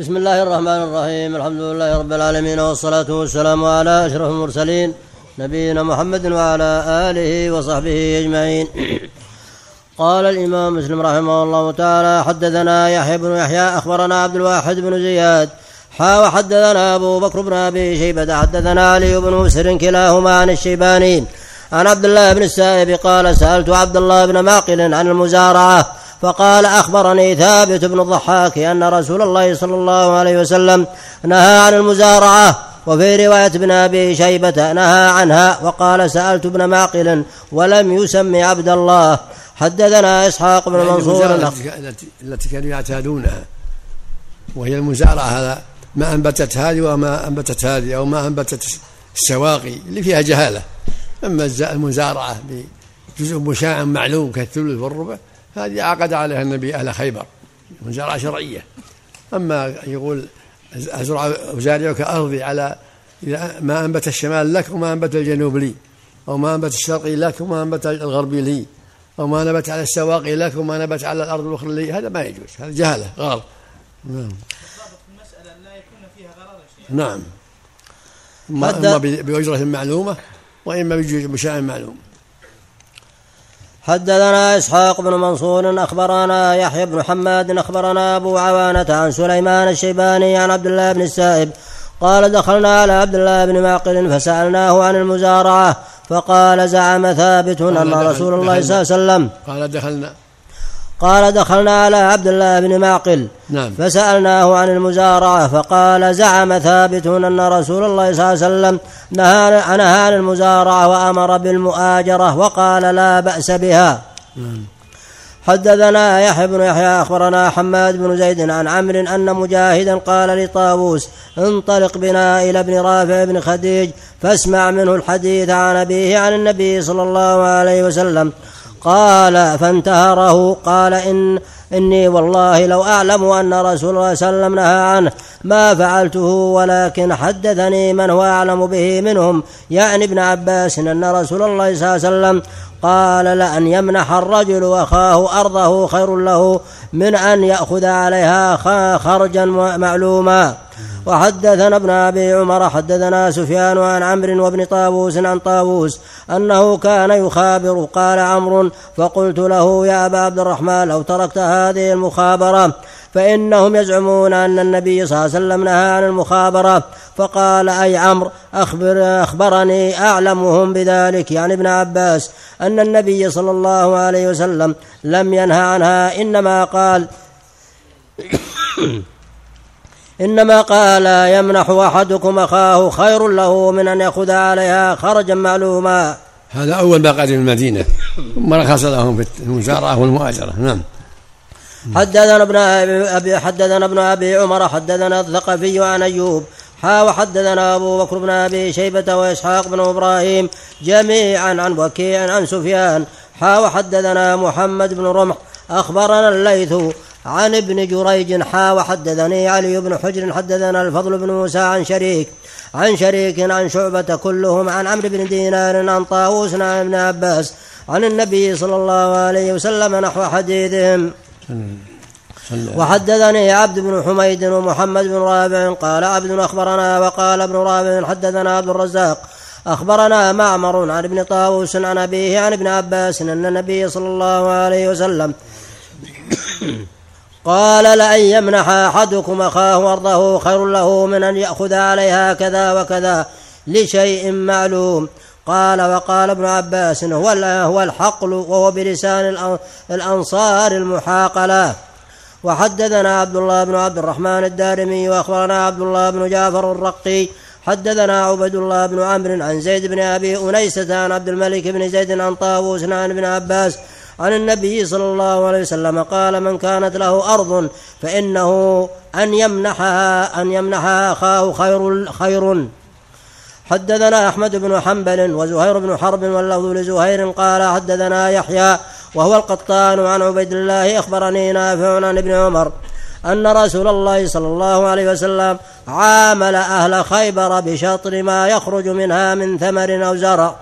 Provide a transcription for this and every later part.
بسم الله الرحمن الرحيم. الحمد لله رب العالمين والصلاة والسلام على أشرف المرسلين نبينا محمد وعلى آله وصحبه أجمعين. قال الإمام مسلم رحمه الله تعالى حدثنا يحيى بن يحيى أخبرنا عبد الواحد بن زياد حا وحدثنا أبو بكر بن أبي شيبة حدثنا علي بن مسر كلاهما عن الشيباني عن عبد الله بن السائب قال سألت عبد الله بن معقل عن المزارعة فقال أخبرني ثابت بن الضحاك أن رسول الله صلى الله عليه وسلم نهى عن المزارعة وفي رواية ابن أبي شيبة نهى عنها وقال سألت ابن معقل ولم يسم عبد الله. حدثنا إسحاق بن منصور. التي التي كانوا يعتادونها. وهي المزارعة هذا ما أنبتت هذه وما أنبتت هذه أو ما أنبتت السواقي اللي فيها جهالة. أما المزارعة بجزء مشاع معلوم كالثلث والربع هذه عقد عليها النبي أهل خيبر مزارعة شرعية. أما يقول أزرع أزارعك أرضي على ما أنبت الشمال لك وما أنبت الجنوب لي أو ما أنبت الشرقي لك وما أنبت الغربي لي أو ما نبت على السواقي لك وما نبت على الأرض الأخرى لي. هذا ما يجوز هذا جهلة غلط. نعم. نعم. إما بأجرة معلومة وإما بشاء معلوم حدثنا إسحاق بن منصور أخبرنا يحيى بن حماد أخبرنا أبو عوانة عن سليمان الشيباني عن عبد الله بن السائب قال دخلنا على عبد الله بن معقل فسألناه عن المزارعة فقال زعم ثابت أن رسول الله صلى الله عليه وسلم قال دخلنا قال دخلنا على عبد الله بن معقل. نعم. فسألناه عن المزارعة فقال زعم ثابت أن رسول الله صلى الله عليه وسلم نهى نهى عن المزارعة وأمر بالمؤاجرة وقال لا بأس بها. نعم. حدثنا يحيى بن يحيى أخبرنا حماد بن زيد عن عمرو أن مجاهدا قال لطاووس انطلق بنا إلى ابن رافع بن خديج فاسمع منه الحديث عن أبيه عن النبي صلى الله عليه وسلم قال فانتهره. قال إن إني والله لو أعلم أن رسول الله صلى الله عليه وسلم نهى عنه. ما فعلته ولكن حدثني من هو أعلم به منهم. يعني ابن عباس أن رسول الله صلى الله عليه وسلم قال لأن يمنح الرجل أخاه أرضه خير له من أن يأخذ عليها خرجا معلوما. وحدثنا ابن أبي عمر حدثنا سفيان عن عمرو وابن طاووس عن طاووس أنه كان يخابر قال عمرو فقلت له يا أبا عبد الرحمن لو تركت هذه المخابرة فإنهم يزعمون أن النبي صلى الله عليه وسلم نهى عن المخابرة. فقال أي عمرو أخبر أخبرني أعلمهم بذلك. يعني ابن عباس أن النبي صلى الله عليه وسلم لم ينهى عنها إنما قال إنما قال يمنح أحدكم أخاه خير له من أن يأخذ عليها خرجا معلوما هذا أول ما قدم المدينة. ثم رخص لهم في المزارعة والمؤاجرة نعم. حدثنا ابن أبي حدثنا ابن أبي عمر حدثنا الثقفي عن أيوب حا وحدثنا أبو بكر بن أبي شيبة وإسحاق بن إبراهيم جميعا عن وكيع عن سفيان حا وحدثنا محمد بن رمح أخبرنا الليث عن ابن جريج حا وحدثني علي بن حجر حدثنا الفضل بن موسى عن شريك عن شريك عن شعبة كلهم عن عمرو بن دينار عن طاووس عن ابن عباس عن النبي صلى الله عليه وسلم نحو حديثهم وحدثني عبد بن حميد ومحمد بن رابع قال عبد أخبرنا وقال ابن رابع حدثنا عبد الرزاق أخبرنا معمر عن ابن طاووس عن أبيه عن ابن عباس أن النبي صلى الله عليه وسلم قال لأن يمنح أحدكم أخاه أرضه خير له من أن يأخذ عليها كذا وكذا لشيء معلوم. قال وقال ابن عباس هو هو الحقل وهو بلسان الأنصار المحاقلة. وحدثنا عبد الله بن عبد الرحمن الدارمي وأخبرنا عبد الله بن جعفر الرقي. حدثنا عبد الله بن عمرو عن زيد بن أبي أنيسة عن عبد الملك بن زيد عن طاووس عن ابن عباس عن النبي صلى الله عليه وسلم قال من كانت له أرض فإنه أن يمنحها أن يمنحها أخاه خير خير. حدثنا أحمد بن حنبل وزهير بن حرب واللفظ لزهير قال حدثنا يحيى وهو القطان عن عبيد الله أخبرني نافع عن ابن عمر أن رسول الله صلى الله عليه وسلم عامل أهل خيبر بشطر ما يخرج منها من ثمر أو زرع.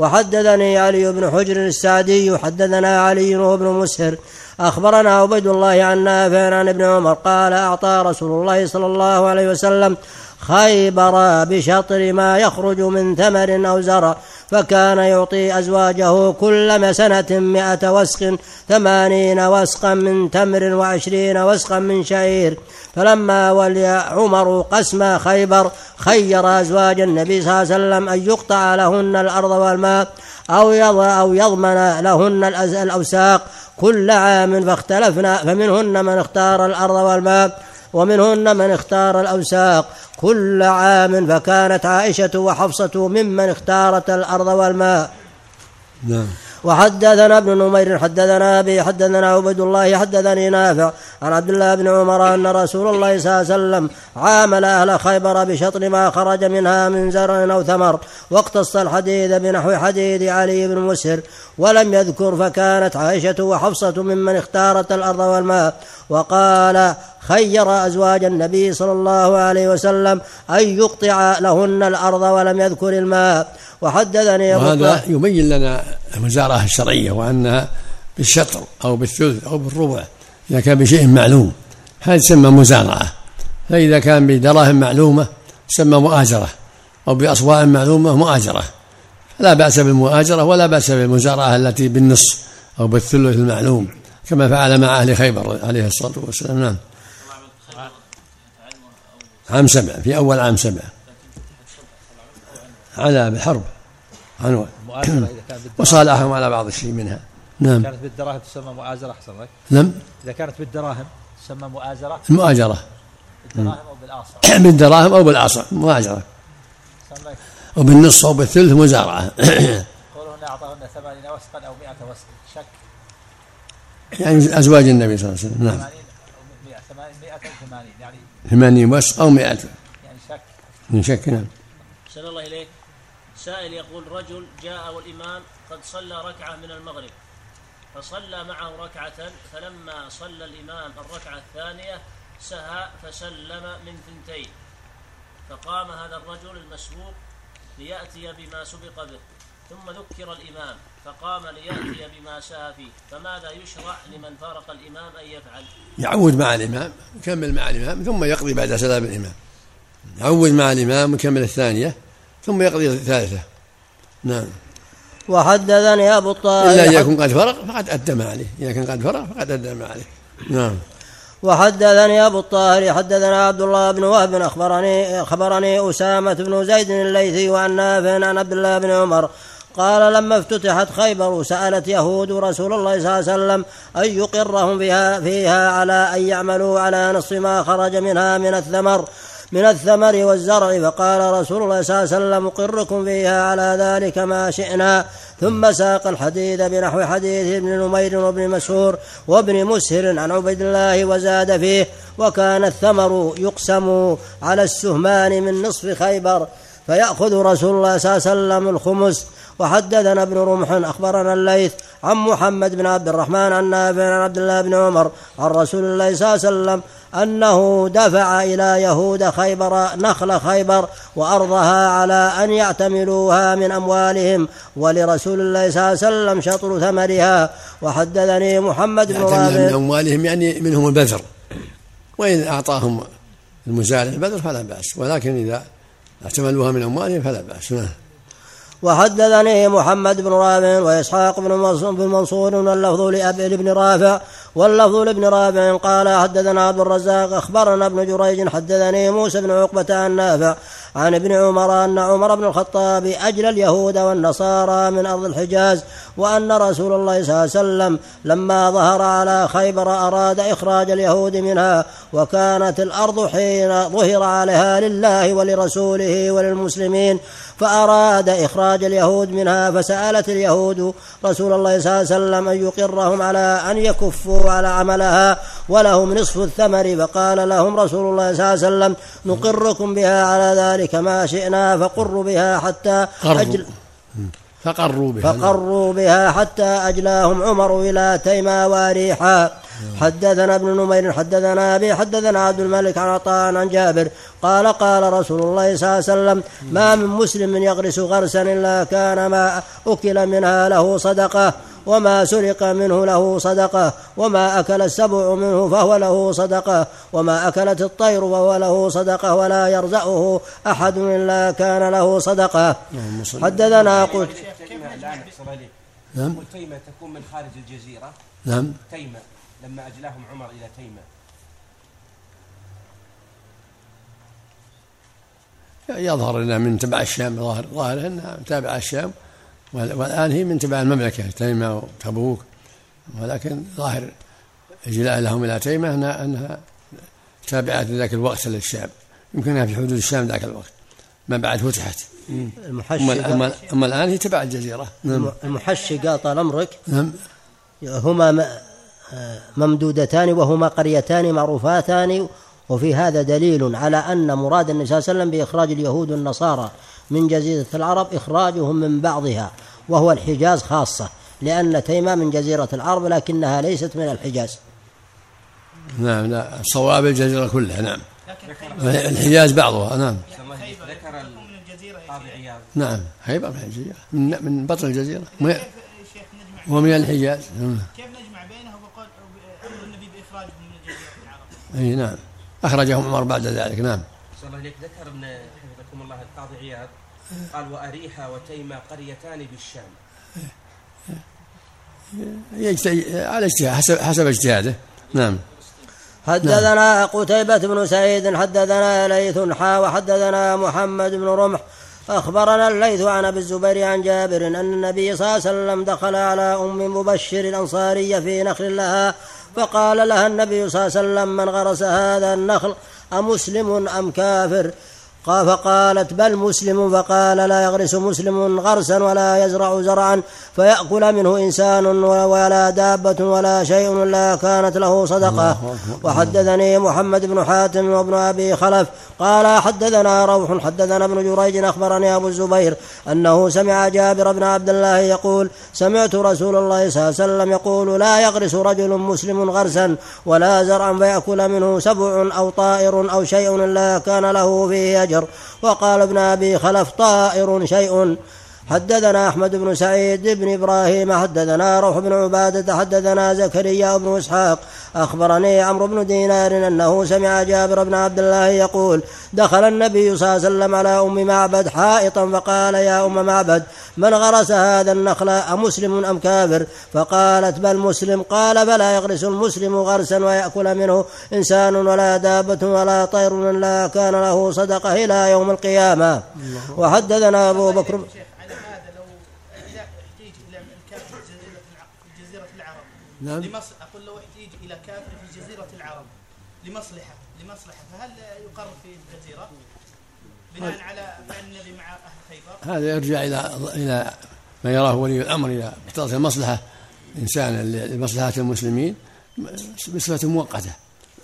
وحدثني علي بن حجر السعدي حدثنا علي وابن مسهر أخبرنا عبيد الله عن نافع عن ابن عمر قال أعطى رسول الله صلى الله عليه وسلم خيبر بشطر ما يخرج من ثمر أو زرع فكان يعطي أزواجه كل مسنة مئة وسق ثمانين وسقا من تمر وعشرين وسقا من شعير. فلما ولي عمر قسم خيبر خير أزواج النبي صلى الله عليه وسلم أن يقطع لهن الأرض والماء أو أو يضمن لهن الأوساق كل عام فاختلفنا فمنهن من اختار الأرض والماء. ومنهن من اختار الأوساق. كل عام فكانت عائشة وحفصة ممن اختارت الأرض والماء. نعم. وحدثنا ابن نمير حدثنا أبي حدثنا عبد الله حدثني نافع. عن عبد الله بن عمر أن رسول الله صلى الله عليه وسلم عامل أهل خيبر بشطر ما خرج منها من زرع أو ثمر. واقتص الحديد بنحو حديد علي بن مسهر. ولم يذكر فكانت عائشة وحفصة ممن اختارت الأرض والماء. وقال خير أزواج النبي صلى الله عليه وسلم أن يقطع لهن الأرض ولم يذكر الماء. وحدثني وهذا يبين لنا المزارعة الشرعية وأنها بالشطر أو بالثلث أو بالربع إذا كان بشيء معلوم. هذا يسمى مزارعة. فإذا كان بدراهم معلومة تسمى مؤاجرة أو بأصواع معلومة مؤاجرة لا بأس بالمؤاجرة ولا بأس بالمزارعة التي بالنصف أو بالثلث المعلوم. كما فعل مع أهل خيبر عليه الصلاة والسلام. نعم. عام سبع في أول عام سبع على بحرب. عنوان وصالحهم على بعض الشيء منها. نعم. كانت بالدراهم تسمى مؤازرة أحسن لك نعم. إذا كانت بالدراهم تسمى مؤازرة؟ المؤاجرة بالدراهم أو بالآصع بالدراهم أو بالآصع مؤاجرة وبالنصف أو بالثلث مزارعة. قولهن أعطاهن ثمانين وسقا أو مئة وسق شك؟ يعني أزواج النبي صلى الله عليه وسلم. نعم. 80 180 يعني 80 وسق أو 100 يعني شك. من شك نعم. سأل الله إليك. سائل يقول رجل جاء والإمام قد صلى ركعة من المغرب. فصلى معه ركعة فلما صلى الإمام الركعة الثانية سهى فسلم من ثنتين. فقام هذا الرجل المسبوق ليأتي بما سبق به. ثم ذكر الإمام فقام ليأتي بما سهى فيه فماذا يشرع لمن فارق الإمام أن يفعل؟ يعود مع الإمام يكمل مع الإمام ثم يقضي بعد سلام الإمام. يعود مع الإمام ويكمل الثانية ثم يقضي الثالثة. نعم. وحدثني أبو الطاهر إلا أن يكون قد فرغ فقد أدى ما عليه إذا كان قد فرغ فقد أدى ما عليه نعم. وحدثني أبو الطاهر حدثنا عبد الله بن وهب أخبرني أخبرني أسامة بن زيد الليثي وعن نافع عن عبد الله بن عمر قال لما افتتحت خيبر سألت يهود رسول الله صلى الله عليه وسلم أن يقرهم فيها, فيها على أن يعملوا على نصف ما خرج منها من الثمر من الثمر والزرع. فقال رسول الله صلى الله عليه وسلم أقركم فيها على ذلك ما شئنا. ثم ساق الحديث بنحو حديث ابن نمير وابن مسهور وابن مسهر عن عبيد الله وزاد فيه. وكان الثمر يقسم على السهمان من نصف خيبر. فيأخذ رسول الله صلى الله عليه وسلم الخمس وحدثنا ابن رمح أخبرنا الليث عن محمد بن عبد الرحمن عن نافع عن عبد الله بن عمر عن رسول الله صلى الله عليه وسلم أنه دفع إلى يهود خيبر نخل خيبر وأرضها على أن يعتملوها من أموالهم ولرسول الله صلى الله عليه وسلم شطر ثمرها. وحدثني محمد بن رافع من أموالهم يعني منهم البذر. وإن أعطاهم المزارع البذر فلا بأس. ولكن إذا اعتملوها من أموالهم فلا بأس. نعم. وحدثني محمد بن رافع وإسحاق بن منصور واللفظ بن رافع واللفظ لابن رافع قال حدثنا عبد الرزاق أخبرنا ابن جريج حدثني موسى بن عقبة عن نافع عن ابن عمر أن عمر بن الخطاب أجلى اليهود والنصارى من أرض الحجاز وأن رسول الله صلى الله عليه وسلم لما ظهر على خيبر أراد إخراج اليهود منها وكانت الأرض حين ظهر عليها لله ولرسوله وللمسلمين فأراد إخراج اليهود منها فسألت اليهود رسول الله صلى الله عليه وسلم أن يقرهم على أن يكفوا على عملها ولهم نصف الثمر فقال لهم رسول الله صلى الله عليه وسلم نقركم بها على ذلك ما شئنا فقروا بها حتى أجل فقروا بها. فقروا بها حتى أجلاهم عمر إلى تيما وريحا حدثنا ابن نمير حدثنا أبي حدثنا عبد الملك عن عطاء عن جابر. قال قال رسول الله صلى الله عليه وسلم ما من مسلم يغرس غرسا إلا كان ما أكل منها له صدقة. وما سرق منه له صدقة وما أكل السبع منه فهو له صدقة وما أكلت الطير فهو له صدقة ولا يرزقه أحد إلا كان له صدقة. حدثنا قلت نعم. تيمة تكون من خارج الجزيرة. نعم. تيمة لما أجلاهم عمر إلى تيمة. يظهر إنها من تبع الشام ظاهر ظاهر إنها تابعه الشام. والآن هي من تبع المملكة تيمة وتبوك. ولكن ظاهر إجلاء لهم إلى تيمة انها, أنها تابعه ذاك الوقت للشام يمكنها في حدود الشام ذاك الوقت ما بعد فتحت. المحشي أما, أما الآن هي تبع الجزيرة. نعم. المحشي قال طال عمرك نعم. هما ممدودتان وهما قريتان معروفاتان وفي هذا دليل على أن مراد النبي صلى الله عليه وسلم بإخراج اليهود والنصارى من جزيرة العرب إخراجهم من بعضها وهو الحجاز خاصة لأن تيمة من جزيرة العرب لكنها ليست من الحجاز. نعم لا الصواب الجزيرة كلها نعم. الحجاز بعضها نعم. ذكر نعم خيبر من الجزيرة من من بطن الجزيرة ومن الحجاز. كيف نجمع بينه وقول أمر النبي بإخراجهم من جزيرة العرب؟ أي نعم. أخرجهم عمر بعد ذلك نعم. الله إليك ذكر ابن حفظكم الله القاضي عياض قال وأريحا وتيمة قريتان بالشام. على اجتهاد حسب حسب اجتهاده. نعم. حدثنا نعم. قتيبة بن سعيد حدثنا ليث حا وحدثنا محمد بن رمح. أخبرنا الليث عن أبي الزبير عن جابر أن النبي صلى الله عليه وسلم دخل على أم مبشر الأنصارية في نخل لها فقال لها النبي صلى الله عليه وسلم من غرس هذا النخل أمسلم أم كافر؟ قال فقالت بل مسلم فقال لا يغرس مسلم غرسا ولا يزرع زرعا فيأكل منه إنسان ولا دابة ولا شيء إلا كانت له صدقة. وحدثني محمد بن حاتم وابن أبي خلف قال حدثنا روح حدثنا ابن جريج أخبرني أبو الزبير أنه سمع جابر بن عبد الله يقول سمعت رسول الله صلى الله عليه وسلم يقول لا يغرس رجل مسلم غرسا ولا زرعا فيأكل منه سبع أو طائر أو شيء إلا كان له فيه أجر. وقال ابن أبي خلف طائر شيء حدثنا أحمد بن سعيد بن إبراهيم حدثنا روح بن عبادة حدثنا زكريا بن إسحاق. أخبرني عمرو بن دينار أنه سمع جابر بن عبد الله يقول دخل النبي صلى الله عليه وسلم على أم معبد حائطا فقال يا أم معبد من غرس هذا النخل أمسلم أم كافر؟ فقالت بل مسلم. قال فلا يغرس المسلم غرسا ويأكل منه إنسان ولا دابة ولا طير إلا كان له صدقة إلى يوم القيامة. وحدثنا أبو بكر نعم. لمص... أقول لو احتيج إلى كافر في جزيرة العرب لمصلحة لمصلحة فهل يقر في الجزيرة؟ بناء على فعل النبي مع أهل خيبر؟ هذا يرجع إلى إلى ما يراه ولي الأمر إذا اقتضت المصلحة إنسانا لمصلحة المسلمين بصفة مؤقتة.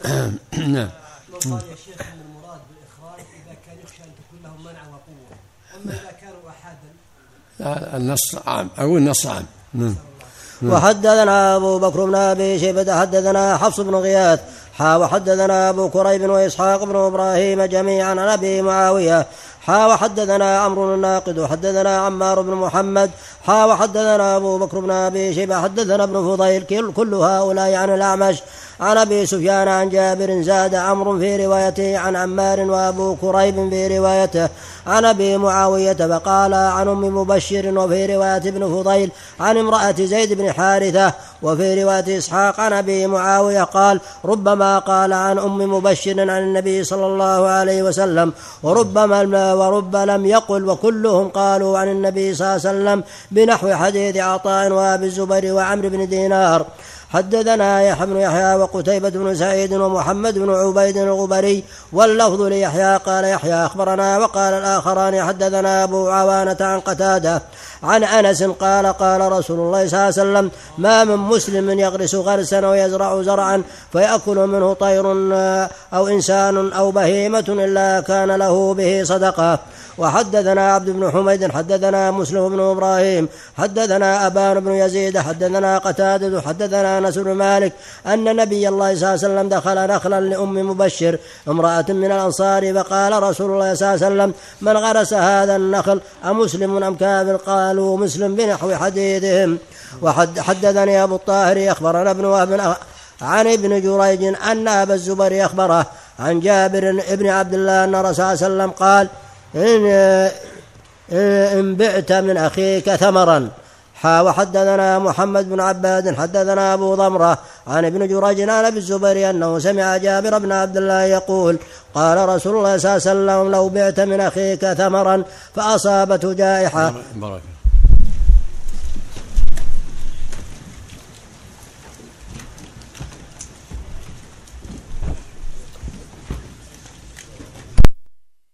نعم. وقال يا شيخ إن المراد بالإخراج إذا كان يخشى أن تكون له منع وقوة. أما إذا كانوا احادا النص عام أقول النص عام. نعم. وحدثنا أبو بكر بن أبي شيبة حدثنا حفص بن غياث حا وحدثنا أبو كريب وإسحاق بن إبراهيم جميعا عن أبي معاوية حا وحدثنا عمرو الناقد وحدثنا عمار بن محمد حا وحدثنا أبو بكر بن أبي شيبة حدثنا ابن فضيل كل هؤلاء عن الأعمش عن أبي سفيان عن جابر زاد عمرو في روايته عن عمار وأبو كريب في روايته عن أبي معاوية فقال عن أم مبشر وفي رواية ابن فضيل عن امرأة زيد بن حارثة وفي رواية إسحاق عن أبي معاوية قال ربما قال عن أم مبشر عن النبي صلى الله عليه وسلم وربما ورب لم يقل وكلهم قالوا عن النبي صلى الله عليه وسلم بنحو حديث عطاء وأبي الزبير وعمرو بن دينار حدثنا يحيى بن يحيى وقتيبة بن سعيد ومحمد بن عبيد الغبري واللفظ ليحيى قال يحيى أخبرنا وقال الآخران حدثنا أبو عوانة عن قتادة عن أنس قال قال رسول الله صلى الله عليه وسلم ما من مسلم يغرس غرسا أو يزرع زرعا فيأكل منه طير أو إنسان أو بهيمة إلا كان له به صدقة. وحدثنا عبد بن حميد حدثنا مسلم بن إبراهيم حدثنا أبان بن يزيد حدثنا قتادة حدثنا أنس بن مالك أن نبي الله صلى الله عليه وسلم دخل نخلا لأم مبشر امرأة من الأنصار فقال رسول الله صلى الله عليه وسلم من غرس هذا النخل أمسلم أم كافر؟ قالوا مسلم بنحو حديثهم. وحدثني أبو الطاهر أخبرنا ابن وهب عن ابن جريج أن أبا الزبير أخبره عن جابر بن عبد الله أن الرسول صلى الله عليه وسلم قال إن, إن بعت من أخيك ثمرا. وحدثنا محمد بن عباد حدثنا أبو ضمرة عن ابن جريج عن أبي الزبير أنه سمع جابر بن عبد الله يقول قال رسول الله صلى الله عليه وسلم لو بعت من أخيك ثمرا فأصابته جائحة.